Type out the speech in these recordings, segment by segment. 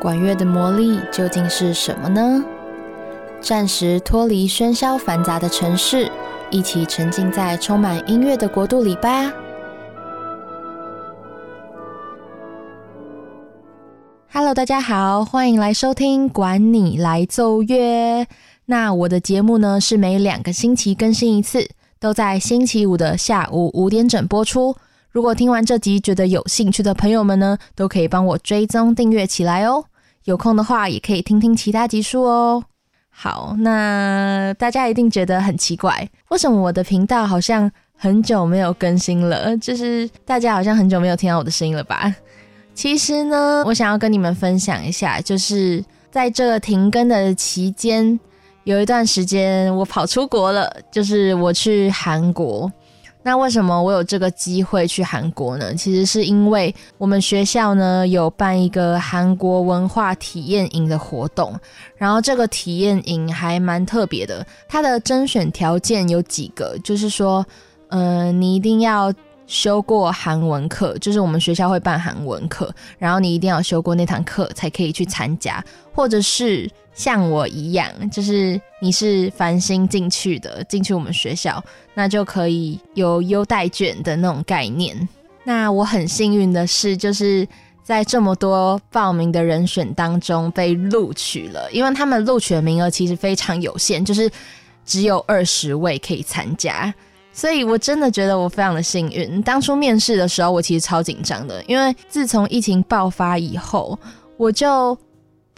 管乐的魔力究竟是什么呢？暂时脱离喧嚣繁杂的城市，一起沉浸在充满音乐的国度里吧。Hello，大家好，欢迎来收听《管你来奏乐》。那我的节目呢，是每两个星期更新一次，都在星期五的下午五点整播出。如果听完这集觉得有兴趣的朋友们呢，都可以帮我追踪订阅起来哦。有空的话，也可以听听其他集数哦。好，那大家一定觉得很奇怪，为什么我的频道好像很久没有更新了？就是大家好像很久没有听到我的声音了吧？其实呢，我想要跟你们分享一下，就是在这个停更的期间，有一段时间我跑出国了，就是我去韩国。那为什么我有这个机会去韩国呢？其实是因为我们学校呢有办一个韩国文化体验营的活动，然后这个体验营还蛮特别的。它的甄选条件有几个，就是说，嗯、呃，你一定要修过韩文课，就是我们学校会办韩文课，然后你一定要修过那堂课才可以去参加，或者是。像我一样，就是你是繁星进去的，进去我们学校，那就可以有优待券的那种概念。那我很幸运的是，就是在这么多报名的人选当中被录取了，因为他们录取的名额其实非常有限，就是只有二十位可以参加，所以我真的觉得我非常的幸运。当初面试的时候，我其实超紧张的，因为自从疫情爆发以后，我就。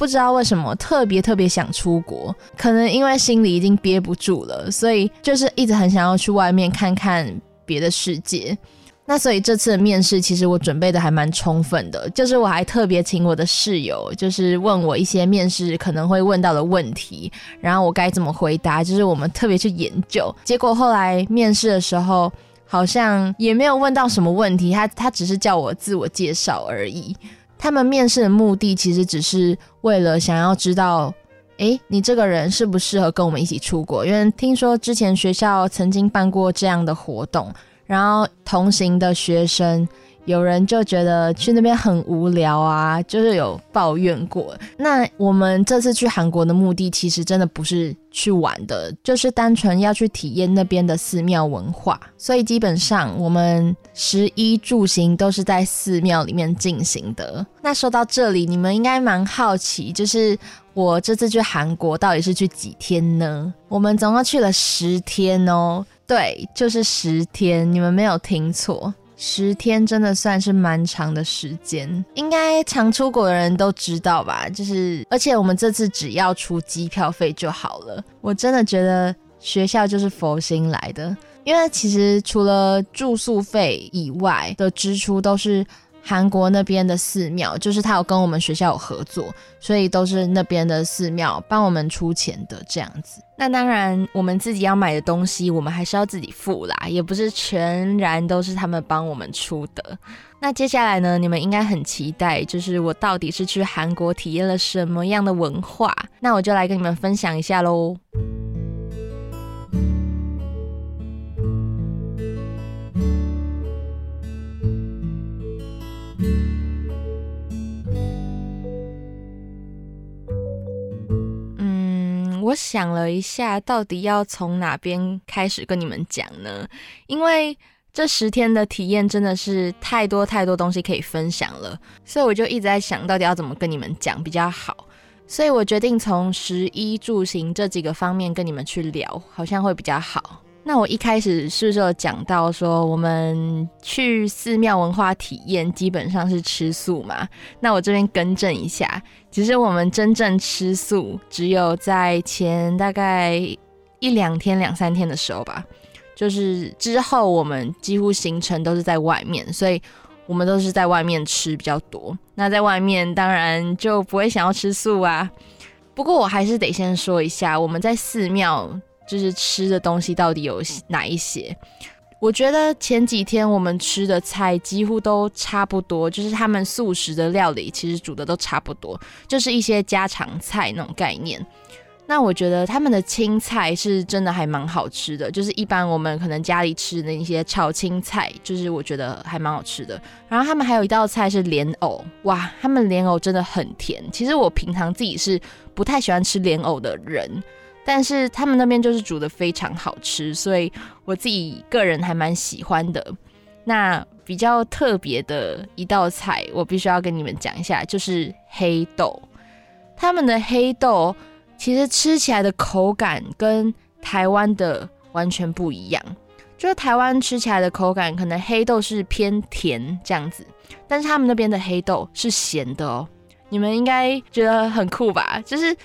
不知道为什么特别特别想出国，可能因为心里已经憋不住了，所以就是一直很想要去外面看看别的世界。那所以这次的面试其实我准备的还蛮充分的，就是我还特别请我的室友，就是问我一些面试可能会问到的问题，然后我该怎么回答，就是我们特别去研究。结果后来面试的时候，好像也没有问到什么问题，他他只是叫我自我介绍而已。他们面试的目的其实只是为了想要知道，诶，你这个人适不适合跟我们一起出国？因为听说之前学校曾经办过这样的活动，然后同行的学生。有人就觉得去那边很无聊啊，就是有抱怨过。那我们这次去韩国的目的，其实真的不是去玩的，就是单纯要去体验那边的寺庙文化。所以基本上我们食衣住行都是在寺庙里面进行的。那说到这里，你们应该蛮好奇，就是我这次去韩国到底是去几天呢？我们总共去了十天哦，对，就是十天，你们没有听错。十天真的算是蛮长的时间，应该常出国的人都知道吧？就是，而且我们这次只要出机票费就好了。我真的觉得学校就是佛心来的，因为其实除了住宿费以外的支出都是。韩国那边的寺庙，就是他有跟我们学校有合作，所以都是那边的寺庙帮我们出钱的这样子。那当然，我们自己要买的东西，我们还是要自己付啦，也不是全然都是他们帮我们出的。那接下来呢，你们应该很期待，就是我到底是去韩国体验了什么样的文化？那我就来跟你们分享一下喽。我想了一下，到底要从哪边开始跟你们讲呢？因为这十天的体验真的是太多太多东西可以分享了，所以我就一直在想到底要怎么跟你们讲比较好。所以我决定从食衣住行这几个方面跟你们去聊，好像会比较好。那我一开始是不是有讲到说，我们去寺庙文化体验基本上是吃素嘛？那我这边更正一下，其实我们真正吃素只有在前大概一两天、两三天的时候吧，就是之后我们几乎行程都是在外面，所以我们都是在外面吃比较多。那在外面当然就不会想要吃素啊。不过我还是得先说一下，我们在寺庙。就是吃的东西到底有哪一些？我觉得前几天我们吃的菜几乎都差不多，就是他们素食的料理其实煮的都差不多，就是一些家常菜那种概念。那我觉得他们的青菜是真的还蛮好吃的，就是一般我们可能家里吃的一些炒青菜，就是我觉得还蛮好吃的。然后他们还有一道菜是莲藕，哇，他们莲藕真的很甜。其实我平常自己是不太喜欢吃莲藕的人，但是他们那边就是煮得非常好吃，所以我自己个人还蛮喜欢的。那比较特别的一道菜，我必须要跟你们讲一下，就是黑豆。他们的黑豆。其实吃起来的口感跟台湾的完全不一样，就是台湾吃起来的口感可能黑豆是偏甜这样子，但是他们那边的黑豆是咸的哦。你们应该觉得很酷吧？就是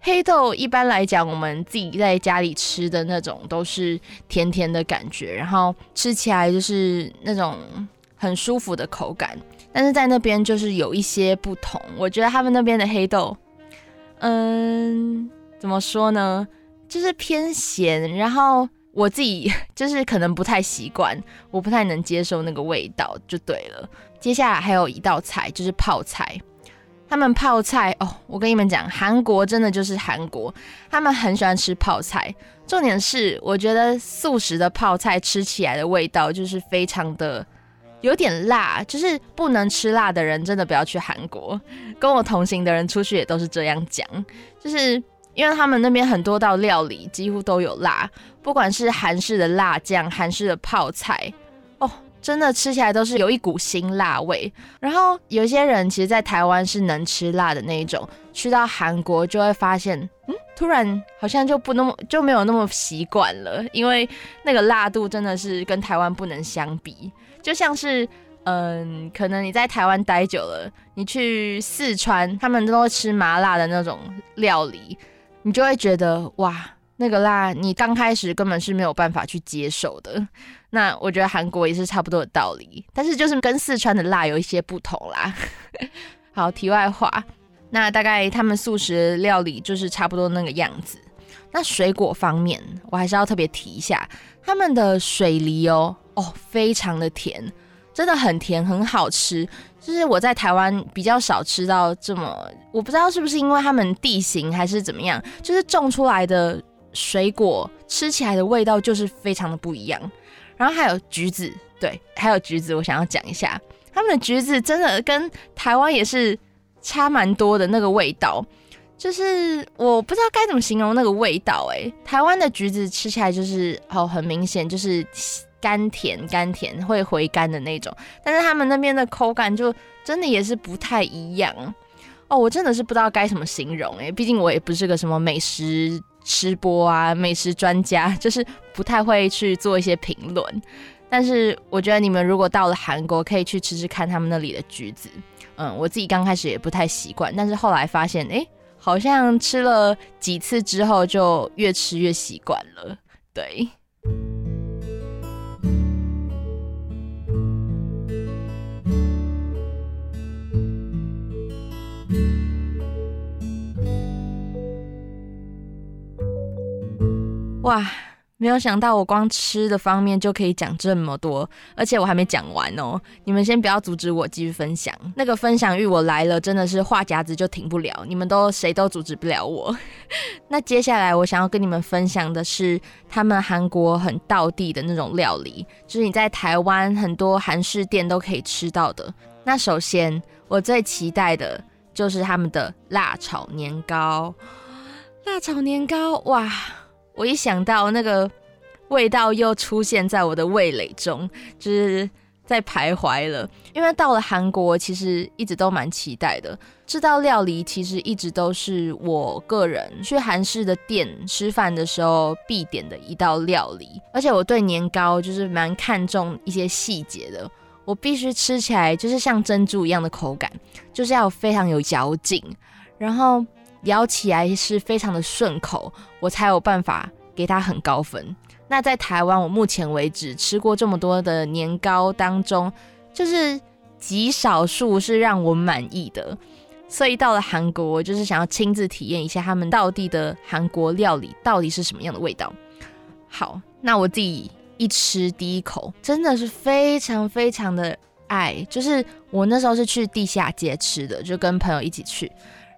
黑豆一般来讲，我们自己在家里吃的那种都是甜甜的感觉，然后吃起来就是那种很舒服的口感，但是在那边就是有一些不同。我觉得他们那边的黑豆。嗯，怎么说呢？就是偏咸，然后我自己就是可能不太习惯，我不太能接受那个味道，就对了。接下来还有一道菜就是泡菜，他们泡菜哦，我跟你们讲，韩国真的就是韩国，他们很喜欢吃泡菜。重点是，我觉得素食的泡菜吃起来的味道就是非常的。有点辣，就是不能吃辣的人真的不要去韩国。跟我同行的人出去也都是这样讲，就是因为他们那边很多道料理几乎都有辣，不管是韩式的辣酱、韩式的泡菜，真的吃起来都是有一股辛辣味。然后有些人其实，在台湾是能吃辣的那一种，去到韩国就会发现，嗯，突然好像就不那么就没有那么习惯了，因为那个辣度真的是跟台湾不能相比。就像是，嗯，可能你在台湾待久了，你去四川，他们都会吃麻辣的那种料理，你就会觉得哇，那个辣，你刚开始根本是没有办法去接受的。那我觉得韩国也是差不多的道理，但是就是跟四川的辣有一些不同啦。好，题外话，那大概他们素食料理就是差不多那个样子。那水果方面，我还是要特别提一下，他们的水梨哦。哦，非常的甜，真的很甜，很好吃。就是我在台湾比较少吃到这么，我不知道是不是因为他们地形还是怎么样，就是种出来的水果吃起来的味道就是非常的不一样。然后还有橘子，对，还有橘子，我想要讲一下，他们的橘子真的跟台湾也是差蛮多的那个味道，就是我不知道该怎么形容那个味道。诶，台湾的橘子吃起来就是哦，很明显就是。甘甜甘甜会回甘的那种，但是他们那边的口感就真的也是不太一样哦。我真的是不知道该怎么形容诶，毕竟我也不是个什么美食吃播啊，美食专家，就是不太会去做一些评论。但是我觉得你们如果到了韩国，可以去吃吃看他们那里的橘子。嗯，我自己刚开始也不太习惯，但是后来发现，诶，好像吃了几次之后，就越吃越习惯了。对。哇，没有想到我光吃的方面就可以讲这么多，而且我还没讲完哦。你们先不要阻止我继续分享，那个分享欲我来了，真的是话匣子就停不了，你们都谁都阻止不了我。那接下来我想要跟你们分享的是他们韩国很道地的那种料理，就是你在台湾很多韩式店都可以吃到的。那首先我最期待的就是他们的辣炒年糕，辣炒年糕，哇！我一想到那个味道又出现在我的味蕾中，就是在徘徊了。因为到了韩国，其实一直都蛮期待的。这道料理其实一直都是我个人去韩式的店吃饭的时候必点的一道料理。而且我对年糕就是蛮看重一些细节的，我必须吃起来就是像珍珠一样的口感，就是要非常有嚼劲，然后。咬起来是非常的顺口，我才有办法给他很高分。那在台湾，我目前为止吃过这么多的年糕当中，就是极少数是让我满意的。所以到了韩国，我就是想要亲自体验一下他们到地的韩国料理到底是什么样的味道。好，那我自己一吃第一口，真的是非常非常的爱。就是我那时候是去地下街吃的，就跟朋友一起去。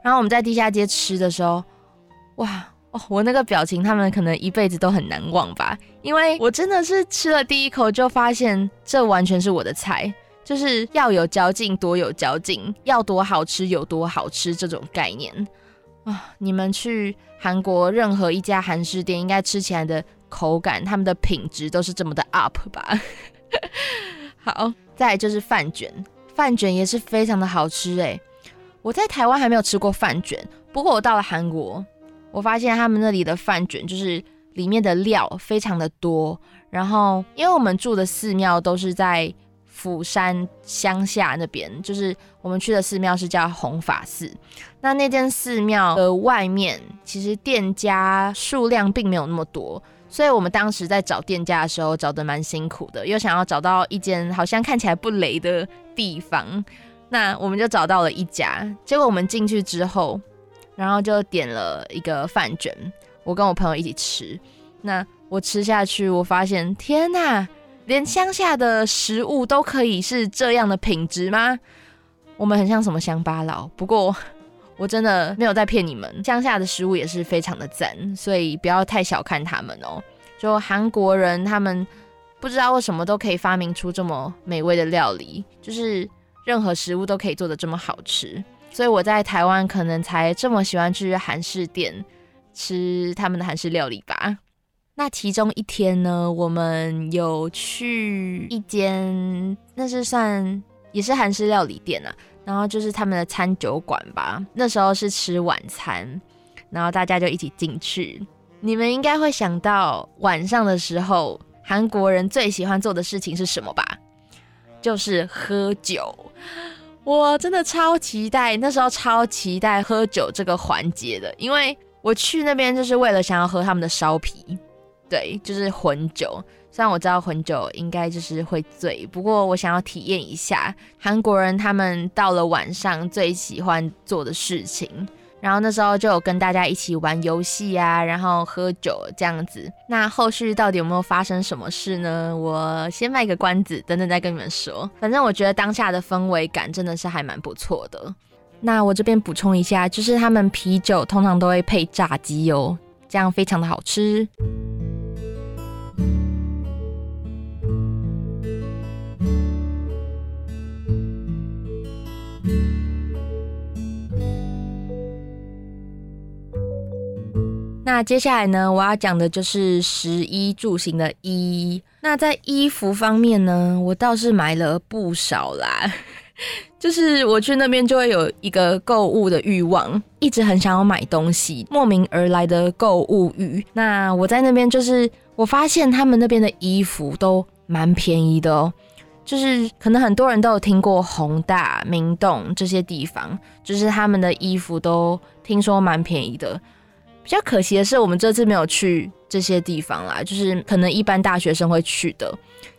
然后我们在地下街吃的时候，哇！哦，我那个表情，他们可能一辈子都很难忘吧，因为我真的是吃了第一口就发现，这完全是我的菜，就是要有嚼劲多有嚼劲，要多好吃有多好吃这种概念啊、你们去韩国任何一家韩式店，应该吃起来的口感，他们的品质都是这么的 up 吧？好，再就是饭卷，饭卷也是非常的好吃诶。我在台湾还没有吃过饭卷，不过我到了韩国。我发现他们那里的饭卷就是里面的料非常的多，然后因为我们住的寺庙都是在釜山乡下那边，就是我们去的寺庙是叫弘法寺。那那间寺庙的外面其实店家数量并没有那么多，所以我们当时在找店家的时候找得蛮辛苦的，又想要找到一间好像看起来不雷的地方，那我们就找到了一家。结果我们进去之后。然后就点了一个饭卷，我跟我朋友一起吃。那我吃下去，我发现天哪，连乡下的食物都可以是这样的品质吗？我们很像什么乡巴佬？不过我真的没有在骗你们，乡下的食物也是非常的赞，所以不要太小看他们哦。就韩国人，他们不知道为什么都可以发明出这么美味的料理，就是任何食物都可以做的这么好吃。所以我在台湾可能才这么喜欢去韩式店吃他们的韩式料理吧。那其中一天呢，我们有去一间，那是算也是韩式料理店啊，然后就是他们的餐酒馆吧。那时候是吃晚餐，然后大家就一起进去。你们应该会想到晚上的时候，韩国人最喜欢做的事情是什么吧？就是喝酒。我真的超期待，那时候超期待喝酒这个环节的，因为我去那边就是为了想要喝他们的烧啤，对，就是混酒。虽然我知道混酒应该就是会醉，不过我想要体验一下韩国人他们到了晚上最喜欢做的事情。然后那时候就有跟大家一起玩游戏啊，然后喝酒这样子。那后续到底有没有发生什么事呢？我先卖个关子，等等再跟你们说。反正我觉得当下的氛围感真的是还蛮不错的。那我这边补充一下，就是他们啤酒通常都会配炸鸡油，这样非常的好吃。那接下来呢，我要讲的就是食衣住行的衣。那在衣服方面呢，我倒是买了不少啦。就是我去那边就会有一个购物的欲望，一直很想要买东西，莫名而来的购物欲。那我在那边就是，我发现他们那边的衣服都蛮便宜的哦。就是可能很多人都有听过宏大、明洞这些地方，就是他们的衣服都听说蛮便宜的。比较可惜的是，我们这次没有去这些地方啦，就是可能一般大学生会去的，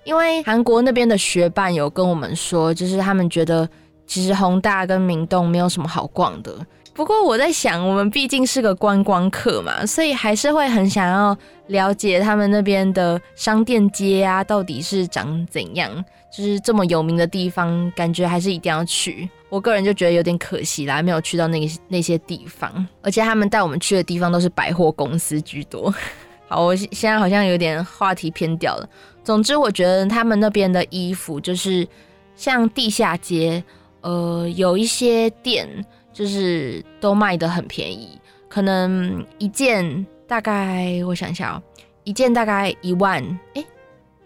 因为韩国那边的学伴有跟我们说，就是他们觉得其实宏大跟明洞没有什么好逛的。不过我在想，我们毕竟是个观光客嘛，所以还是会很想要了解他们那边的商店街啊，到底是长怎样。就是这么有名的地方，感觉还是一定要去。我个人就觉得有点可惜啦，没有去到那个那些地方，而且他们带我们去的地方都是百货公司居多。好，我现在好像有点话题偏掉了。总之，我觉得他们那边的衣服就是像地下街，呃，有一些店就是都卖得很便宜，可能一件大概我想一下喔，一件大概一万，欸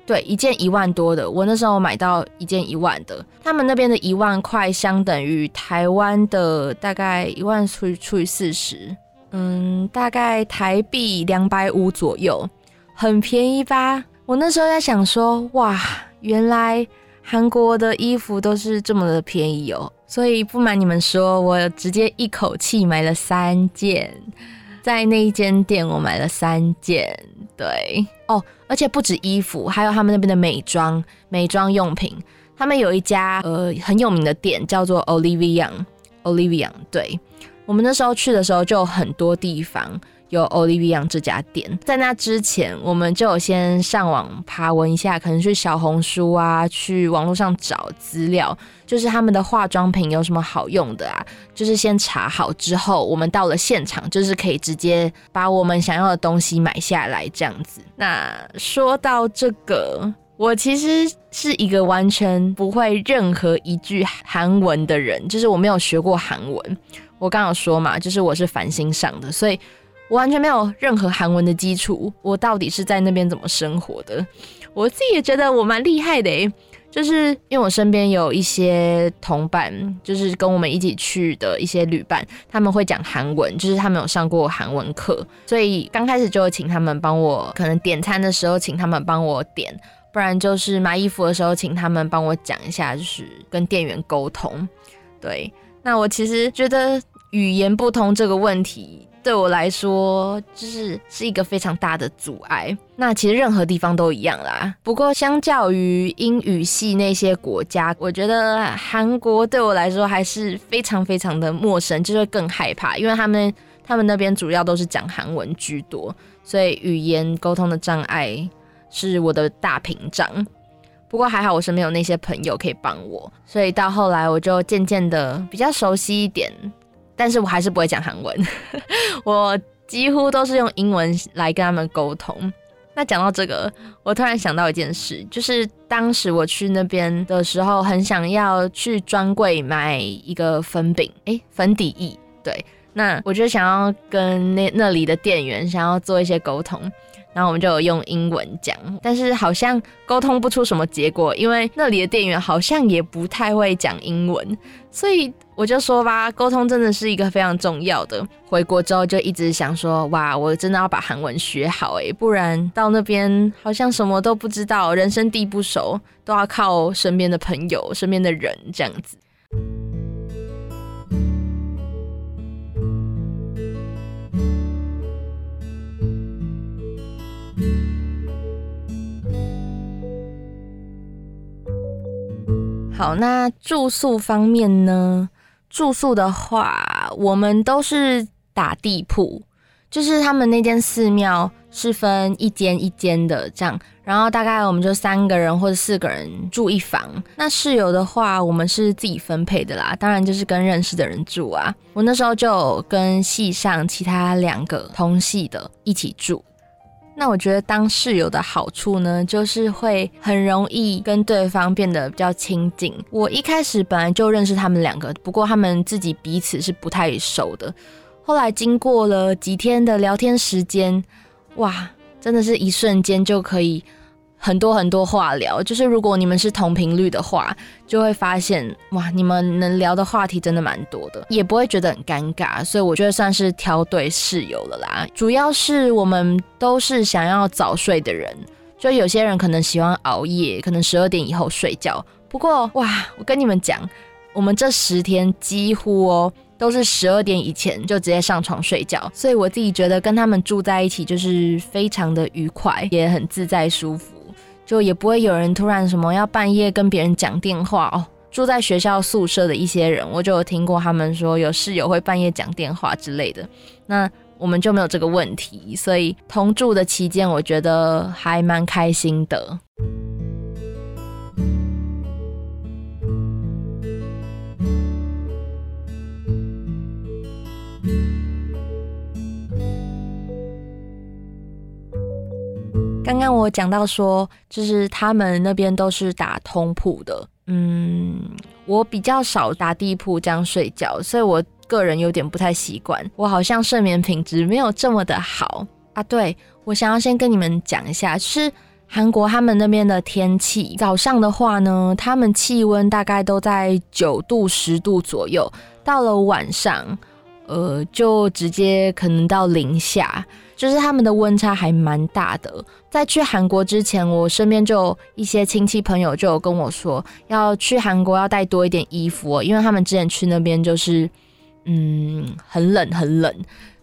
对，一件一万多的，我那时候买到一件一万的，他们那边的一万块相等于台湾的大概一万除以除以四十，嗯，大概台币两百五左右，很便宜吧？我那时候在想说，哇，原来韩国的衣服都是这么的便宜哦，所以不瞒你们说，我直接一口气买了三件。在那一间店，我买了三件，对哦，而且不止衣服，还有他们那边的美妆、美妆用品。他们有一家呃很有名的店，叫做 Olivia，Olivia，。对，我们那时候去的时候，就有很多地方有 Olivia 这家店。在那之前，我们就有先上网爬文一下，可能去小红书啊，去网络上找资料，就是他们的化妆品有什么好用的啊，就是先查好之后，我们到了现场，就是可以直接把我们想要的东西买下来这样子。那说到这个。我其实是一个完全不会任何一句韩文的人，就是我没有学过韩文。我刚有说嘛，就是我是繁星上的，所以我完全没有任何韩文的基础。我到底是在那边怎么生活的？我自己也觉得我蛮厉害的诶，就是因为我身边有一些同伴，就是跟我们一起去的一些旅伴，他们会讲韩文，就是他们有上过韩文课，所以刚开始就会请他们帮我，可能点餐的时候请他们帮我点。不然就是买衣服的时候，请他们帮我讲一下，就是跟店员沟通。对，那我其实觉得语言不通这个问题对我来说，就是是一个非常大的阻碍。那其实任何地方都一样啦。不过相较于英语系那些国家，我觉得韩国对我来说还是非常非常的陌生，就会更害怕，因为他们他们那边主要都是讲韩文居多，所以语言沟通的障碍。是我的大屏障，不过还好我身边有那些朋友可以帮我，所以到后来我就渐渐的比较熟悉一点，但是我还是不会讲韩文，我几乎都是用英文来跟他们沟通。那讲到这个，我突然想到一件事，就是当时我去那边的时候，很想要去专柜买一个粉饼，诶，粉底液，对，那我就想要跟那那里的店员想要做一些沟通。然后我们就有用英文讲，但是好像沟通不出什么结果，因为那里的店员好像也不太会讲英文，所以我就说吧，沟通真的是一个非常重要的。回国之后就一直想说，哇，我真的要把韩文学好诶，不然到那边好像什么都不知道，人生地不熟，都要靠身边的朋友、身边的人这样子。好，那住宿方面呢？住宿的话，我们都是打地铺，就是他们那间寺庙是分一间一间的这样，然后大概我们就三个人或者四个人住一房。那室友的话，我们是自己分配的啦，当然就是跟认识的人住啊。我那时候就跟系上其他两个同系的一起住。那我觉得当室友的好处呢，就是会很容易跟对方变得比较亲近。我一开始本来就认识他们两个，不过他们自己彼此是不太熟的。后来经过了几天的聊天时间，哇，真的是一瞬间就可以。很多很多话聊，就是如果你们是同频率的话，就会发现哇，你们能聊的话题真的蛮多的，也不会觉得很尴尬，所以我觉得算是挑对室友了啦。主要是我们都是想要早睡的人，就有些人可能喜欢熬夜，可能十二点以后睡觉。不过哇，我跟你们讲，我们这十天几乎哦都是十二点以前就直接上床睡觉，所以我自己觉得跟他们住在一起就是非常的愉快，也很自在舒服。就也不会有人突然什么要半夜跟别人讲电话哦。住在学校宿舍的一些人，我就有听过他们说有室友会半夜讲电话之类的。那我们就没有这个问题，所以同住的期间，我觉得还蛮开心的。刚我讲到说，就是他们那边都是打通铺的，嗯，我比较少打地铺这样睡觉，所以我个人有点不太习惯，我好像睡眠品质没有这么的好啊。对，我想要先跟你们讲一下，就是韩国他们那边的天气，早上的话呢，他们气温大概都在九度十度左右，到了晚上，呃，就直接可能到零下。就是他们的温差还蛮大的。在去韩国之前，我身边就有一些亲戚朋友就有跟我说，要去韩国要带多一点衣服哦，因为他们之前去那边就是，嗯，很冷很冷，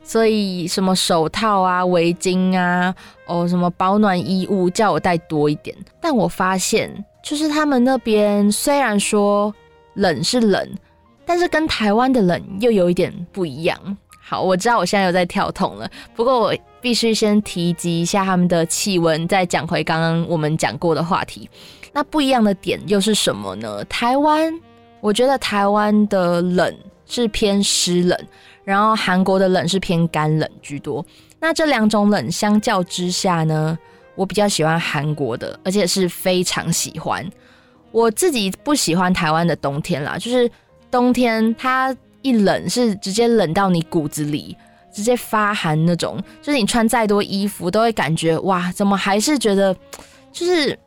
所以什么手套啊、围巾啊，哦，什么保暖衣物，叫我带多一点。但我发现，就是他们那边虽然说冷是冷，但是跟台湾的冷又有一点不一样。好，我知道我现在有在跳痛了，不过我必须先提及一下他们的气温，再讲回刚刚我们讲过的话题。那不一样的点又是什么呢？台湾，我觉得台湾的冷是偏湿冷，然后韩国的冷是偏干冷居多。那这两种冷相较之下呢，我比较喜欢韩国的，而且是非常喜欢。我自己不喜欢台湾的冬天啦，就是冬天它一冷是直接冷到你骨子里，直接发寒那种，就是你穿再多衣服都会感觉哇，怎么还是觉得就是。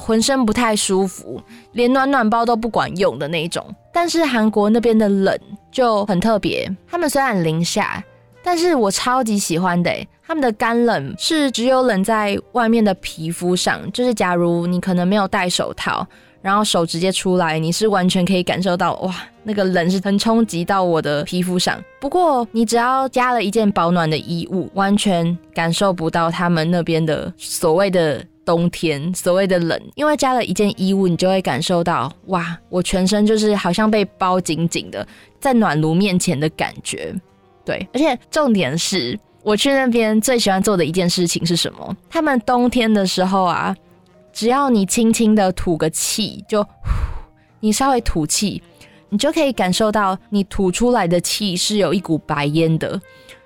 浑身不太舒服，连暖暖包都不管用的那种。但是韩国那边的冷就很特别，他们虽然零下，但是我超级喜欢的，他们的干冷是只有冷在外面的皮肤上，就是假如你可能没有戴手套，然后手直接出来，你是完全可以感受到哇，那个冷是很冲击到我的皮肤上。不过你只要加了一件保暖的衣物，完全感受不到他们那边的所谓的。冬天所谓的冷，因为加了一件衣物，你就会感受到哇，我全身就是好像被包紧紧的，在暖炉面前的感觉。对，而且重点是，我去那边最喜欢做的一件事情是什么？他们冬天的时候啊，只要你轻轻的吐个气，就 你稍微吐气，你就可以感受到你吐出来的气是有一股白烟的。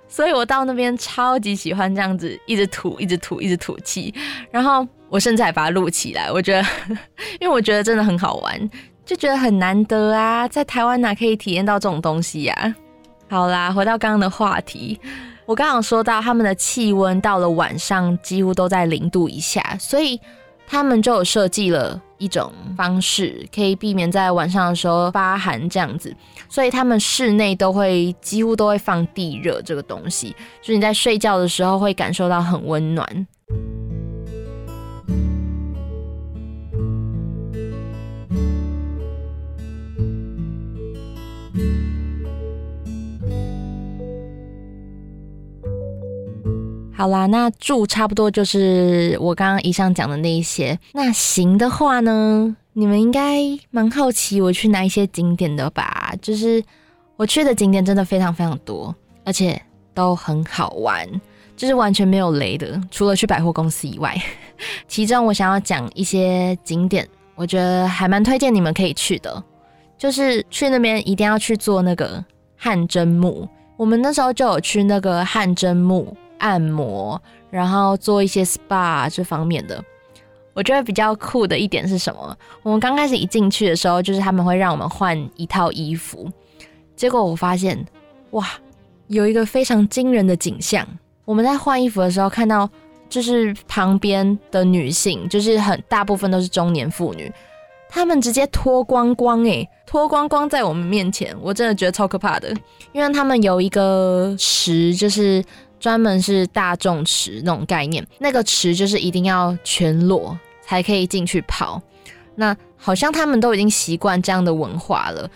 所以我到那边超级喜欢这样子，一直吐，一直吐，一直吐气。然后我甚至还把它录起来，我觉得，因为我觉得真的很好玩，就觉得很难得啊，在台湾哪可以体验到这种东西呀？好啦，回到刚刚的话题，我刚刚说到他们的气温到了晚上几乎都在零度以下，所以他们就有设计了。一种方式可以避免在晚上的时候发寒这样子，所以他们室内都会几乎都会放地热这个东西，就是你在睡觉的时候会感受到很温暖。好啦，那住差不多就是我刚刚以上讲的那一些。那行的话呢，你们应该蛮好奇我去哪一些景点的吧？就是我去的景点真的非常非常多，而且都很好玩，就是完全没有雷的，除了去百货公司以外。其中我想要讲一些景点，我觉得还蛮推荐你们可以去的，就是去那边一定要去做那个汗蒸木。我们那时候就有去那个汗蒸木。按摩，然后做一些 SPA 这方面的，我觉得比较酷的一点是什么？我们刚开始一进去的时候，就是他们会让我们换一套衣服，结果我发现，哇，有一个非常惊人的景象。我们在换衣服的时候，看到就是旁边的女性，就是很大部分都是中年妇女，她们直接脱光光，诶，脱光光在我们面前，我真的觉得超可怕的，因为他们有一个池，就是。专门是大众池那种概念，那个池就是一定要全裸才可以进去泡。那好像他们都已经习惯这样的文化了，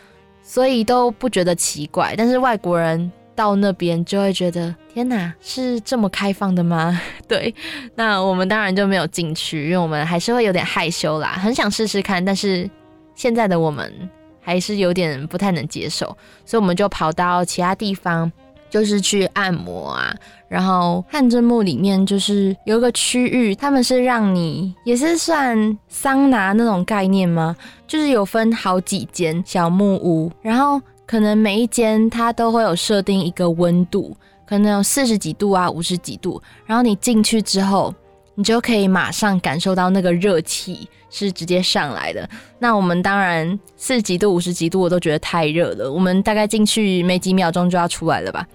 所以都不觉得奇怪。但是外国人到那边就会觉得，天哪，是这么开放的吗？对，那我们当然就没有进去，因为我们还是会有点害羞啦，很想试试看。但是现在的我们还是有点不太能接受，所以我们就跑到其他地方。就是去按摩啊，然后汗蒸木里面就是有一个区域，他们是让你也是算桑拿那种概念吗？就是有分好几间小木屋，然后可能每一间它都会有设定一个温度，可能有四十几度啊，五十几度，然后你进去之后，你就可以马上感受到那个热气是直接上来的。那我们当然四十几度、五十几度我都觉得太热了，我们大概进去没几秒钟就要出来了吧。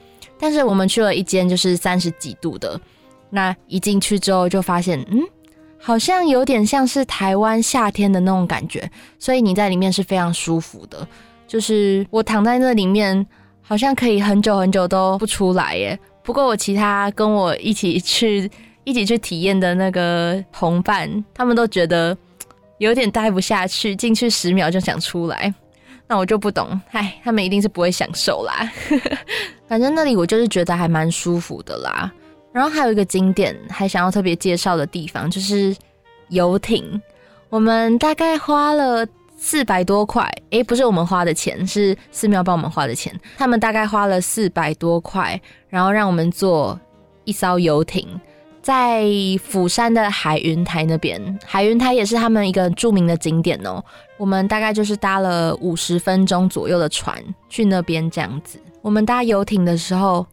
但是我们去了一间就是三十几度的，那一进去之后就发现，嗯，好像有点像是台湾夏天的那种感觉，所以你在里面是非常舒服的。就是我躺在那里面，好像可以很久很久都不出来耶。不过我其他跟我一起去。一起去体验的那个同伴，他们都觉得有点待不下去，进去十秒就想出来。那我就不懂，唉，他们一定是不会享受啦。反正那里我就是觉得还蛮舒服的啦。然后还有一个景点，还想要特别介绍的地方，就是游艇。我们大概花了四百多块，诶，不是我们花的钱，是寺庙帮我们花的钱。他们大概花了四百多块，然后让我们坐一艘游艇，在釜山的海云台那边。海云台也是他们一个著名的景点哦。我们大概就是搭了五十分钟左右的船去那边这样子。我们搭游艇的时候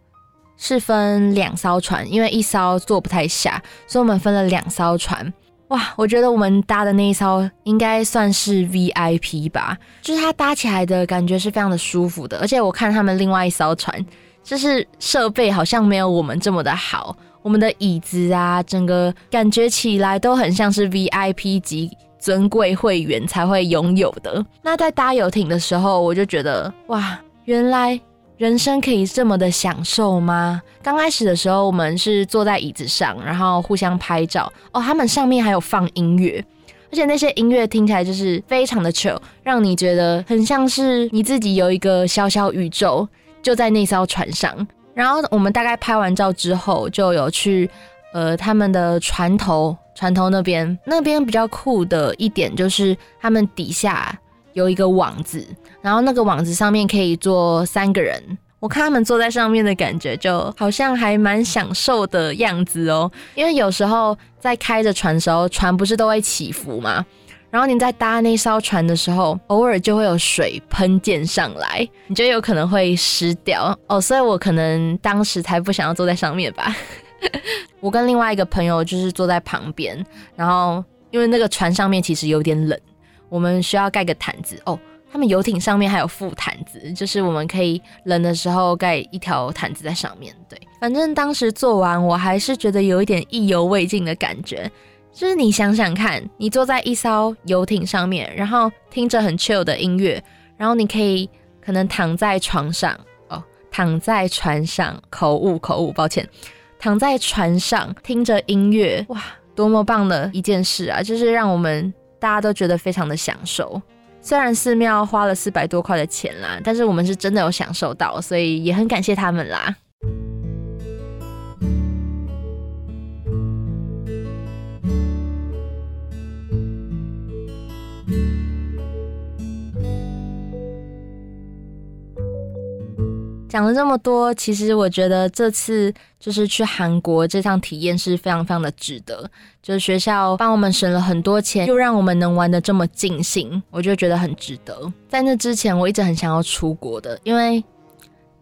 是分两艘船，因为一艘坐不太下，所以我们分了两艘船。哇，我觉得我们搭的那一艘应该算是 VIP 吧，就是它搭起来的感觉是非常的舒服的，而且我看他们另外一艘船，就是设备好像没有我们这么的好，我们的椅子啊，整个感觉起来都很像是 VIP 级尊贵会员才会拥有的。那在搭游艇的时候，我就觉得哇，原来。人生可以这么的享受吗？刚开始的时候，我们是坐在椅子上，然后互相拍照。哦，他们上面还有放音乐，而且那些音乐听起来就是非常的 chill，让你觉得很像是你自己有一个小小宇宙，就在那艘船上。然后我们大概拍完照之后，就有去呃他们的船头，船头那边，那边比较酷的一点就是他们底下。有一个网子，然后那个网子上面可以坐三个人。我看他们坐在上面的感觉，就好像还蛮享受的样子哦。因为有时候在开着船的时候，船不是都会起伏吗？然后你在搭那艘船的时候，偶尔就会有水喷溅上来，你就有可能会湿掉哦。所以我可能当时才不想要坐在上面吧。我跟另外一个朋友就是坐在旁边，然后因为那个船上面其实有点冷。我们需要盖个毯子哦，他们游艇上面还有副毯子，就是我们可以冷的时候盖一条毯子在上面。对，反正当时做完，我还是觉得有一点意犹未尽的感觉。就是你想想看，你坐在一艘游艇上面，然后听着很 chill 的音乐，然后你可以可能躺在床上哦，躺在船上，口误口误，抱歉，躺在船上听着音乐，哇，多么棒的一件事啊！就是让我们。大家都觉得非常的享受，虽然寺庙花了四百多块的钱啦，但是我们是真的有享受到，所以也很感谢他们啦。讲了这么多，其实我觉得这次就是去韩国这趟体验是非常非常的值得。就是学校帮我们省了很多钱，又让我们能玩得这么尽兴，我就觉得很值得。在那之前，我一直很想要出国的，因为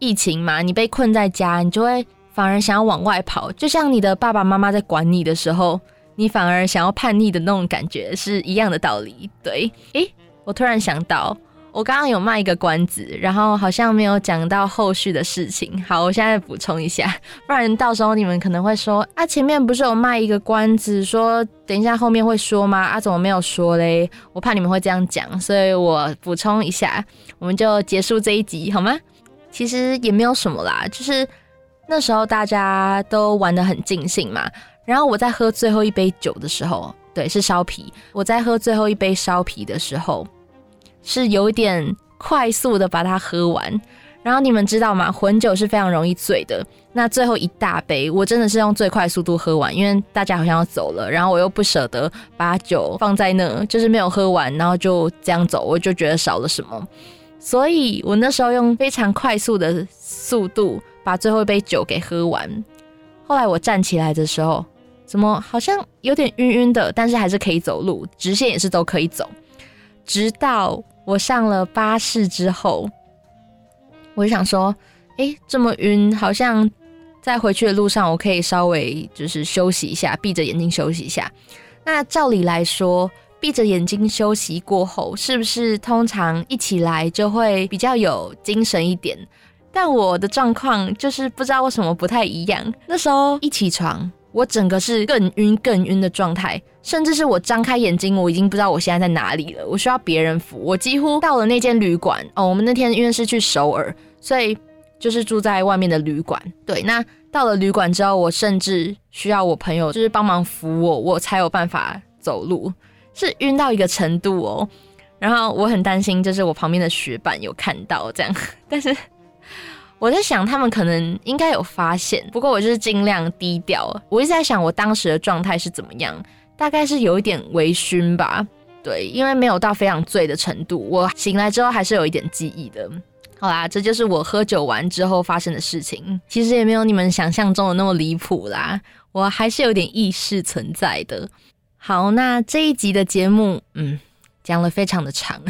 疫情嘛，你被困在家，你就会反而想要往外跑，就像你的爸爸妈妈在管你的时候，你反而想要叛逆的那种感觉是一样的道理。对，诶，我突然想到。我刚刚有卖一个关子，然后好像没有讲到后续的事情。好，我现在补充一下，不然到时候你们可能会说啊，前面不是有卖一个关子，说等一下后面会说吗？啊，怎么没有说嘞？我怕你们会这样讲，所以我补充一下，我们就结束这一集好吗？其实也没有什么啦，就是那时候大家都玩得很尽兴嘛。然后我在喝最后一杯酒的时候，对，是烧皮。我在喝最后一杯烧皮的时候。是有一点快速的把它喝完，然后你们知道吗？混酒是非常容易醉的。那最后一大杯，我真的是用最快速度喝完，因为大家好像要走了，然后我又不舍得把酒放在那，就是没有喝完，然后就这样走，我就觉得少了什么，所以我那时候用非常快速的速度把最后一杯酒给喝完。后来我站起来的时候，怎么好像有点晕晕的，但是还是可以走路，直线也是都可以走，直到。我上了巴士之后，我就想说，诶，这么晕，好像在回去的路上，我可以稍微就是休息一下，闭着眼睛休息一下。那照理来说，闭着眼睛休息过后，是不是通常一起来就会比较有精神一点？但我的状况就是不知道为什么不太一样。那时候一起床。我整个是更晕、更晕的状态，甚至是我张开眼睛，我已经不知道我现在在哪里了。我需要别人扶。我几乎到了那间旅馆哦，我们那天因为是去首尔，所以就是住在外面的旅馆。对，那到了旅馆之后，我甚至需要我朋友就是帮忙扶我，我才有办法走路，是晕到一个程度哦。然后我很担心，就是我旁边的学伴有看到这样，但是。我在想，他们可能应该有发现，不过我就是尽量低调。我一直在想，我当时的状态是怎么样？大概是有一点微醺吧。对，因为没有到非常醉的程度，我醒来之后还是有一点记忆的。好啦，这就是我喝酒完之后发生的事情。其实也没有你们想象中的那么离谱啦，我还是有点意识存在的。好，那这一集的节目，嗯，讲了非常的长。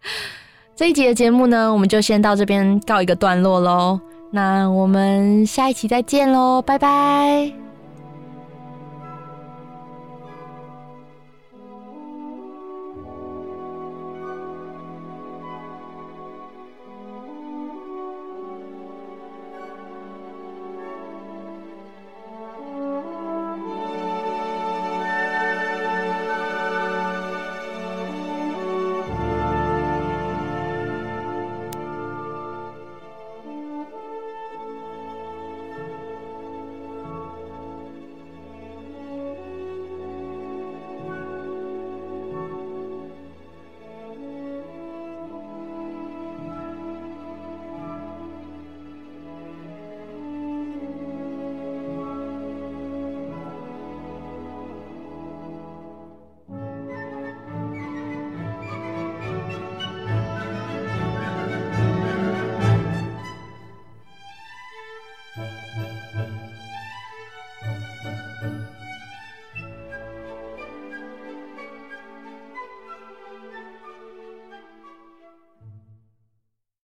这一集的节目呢，我们就先到这边告一个段落喽。那我们下一期再见喽，拜拜。